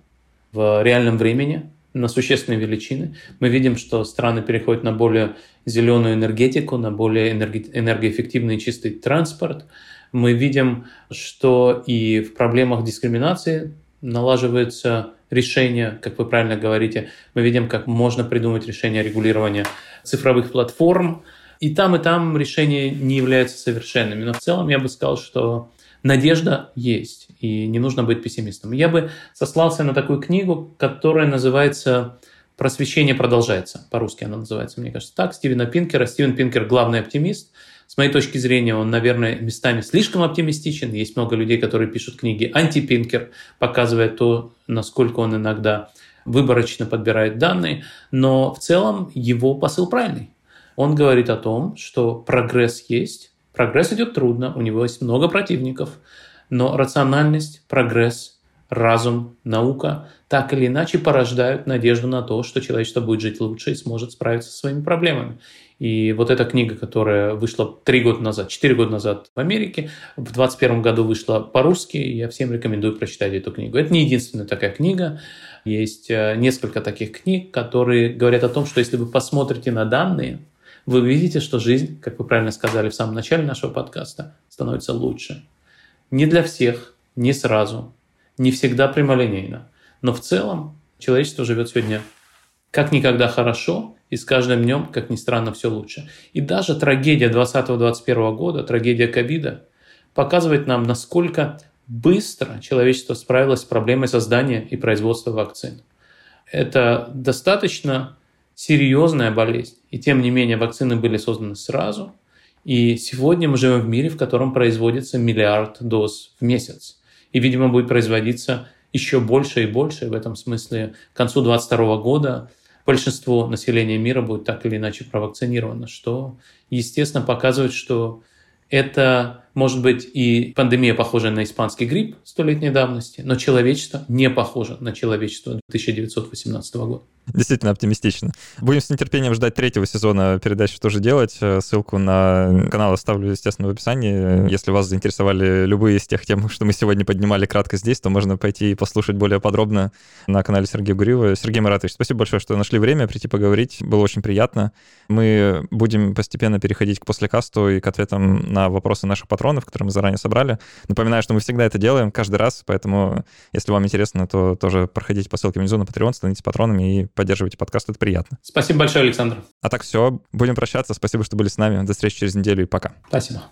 в реальном времени – на существенные величины. Мы видим, что страны переходят на более зеленую энергетику, на более энергоэффективный чистый транспорт. Мы видим, что и в проблемах дискриминации налаживается решение, как вы правильно говорите. Мы видим, как можно придумать решение регулирования цифровых платформ. И там, и там решения не являются совершенными. Но в целом я бы сказал, что надежда есть, и не нужно быть пессимистом. Я бы сослался на такую книгу, которая называется «Просвещение продолжается». По-русски она называется, мне кажется, так. Стивена Пинкера. Стивен Пинкер – главный оптимист. С моей точки зрения, он, наверное, местами слишком оптимистичен. Есть много людей, которые пишут книги «Антипинкер», показывая то, насколько он иногда выборочно подбирает данные. Но в целом его посыл правильный. Он говорит о том, что прогресс есть, Прогресс идет трудно, у него есть много противников, но рациональность, прогресс, разум, наука так или иначе порождают надежду на то, что человечество будет жить лучше и сможет справиться со своими проблемами. И вот эта книга, которая вышла три года назад, четыре года назад в Америке, в 2021 году вышла по-русски, я всем рекомендую прочитать эту книгу. Это не единственная такая книга. Есть э, несколько таких книг, которые говорят о том, что если вы посмотрите на данные, вы увидите, что жизнь, как вы правильно сказали в самом начале нашего подкаста, становится лучше. Не для всех, не сразу, не всегда прямолинейно. Но в целом человечество живет сегодня как никогда хорошо, и с каждым днем, как ни странно, все лучше. И даже трагедия 2020-2021 года, трагедия ковида, показывает нам, насколько быстро человечество справилось с проблемой создания и производства вакцин. Это достаточно серьезная болезнь. И тем не менее вакцины были созданы сразу. И сегодня мы живем в мире, в котором производится миллиард доз в месяц. И, видимо, будет производиться еще больше и больше. В этом смысле к концу 2022 года большинство населения мира будет так или иначе провакцинировано, что, естественно, показывает, что это может быть и пандемия, похожая на испанский грипп столетней давности, но человечество не похоже на человечество 1918 года. Действительно оптимистично. Будем с нетерпением ждать третьего сезона передачи «Что же делать?». Ссылку на канал оставлю, естественно, в описании. Если вас заинтересовали любые из тех тем, что мы сегодня поднимали кратко здесь, то можно пойти и послушать более подробно на канале Сергея Гуриева. Сергей Маратович, спасибо большое, что нашли время прийти поговорить. Было очень приятно. Мы будем постепенно переходить к послекасту и к ответам на вопросы наших патронов, которые мы заранее собрали. Напоминаю, что мы всегда это делаем каждый раз, поэтому если вам интересно, то тоже проходите по ссылке внизу на Patreon, становитесь патронами и поддерживайте подкаст, это приятно. Спасибо большое, Александр. А так все, будем прощаться. Спасибо, что были с нами. До встречи через неделю и пока. Спасибо.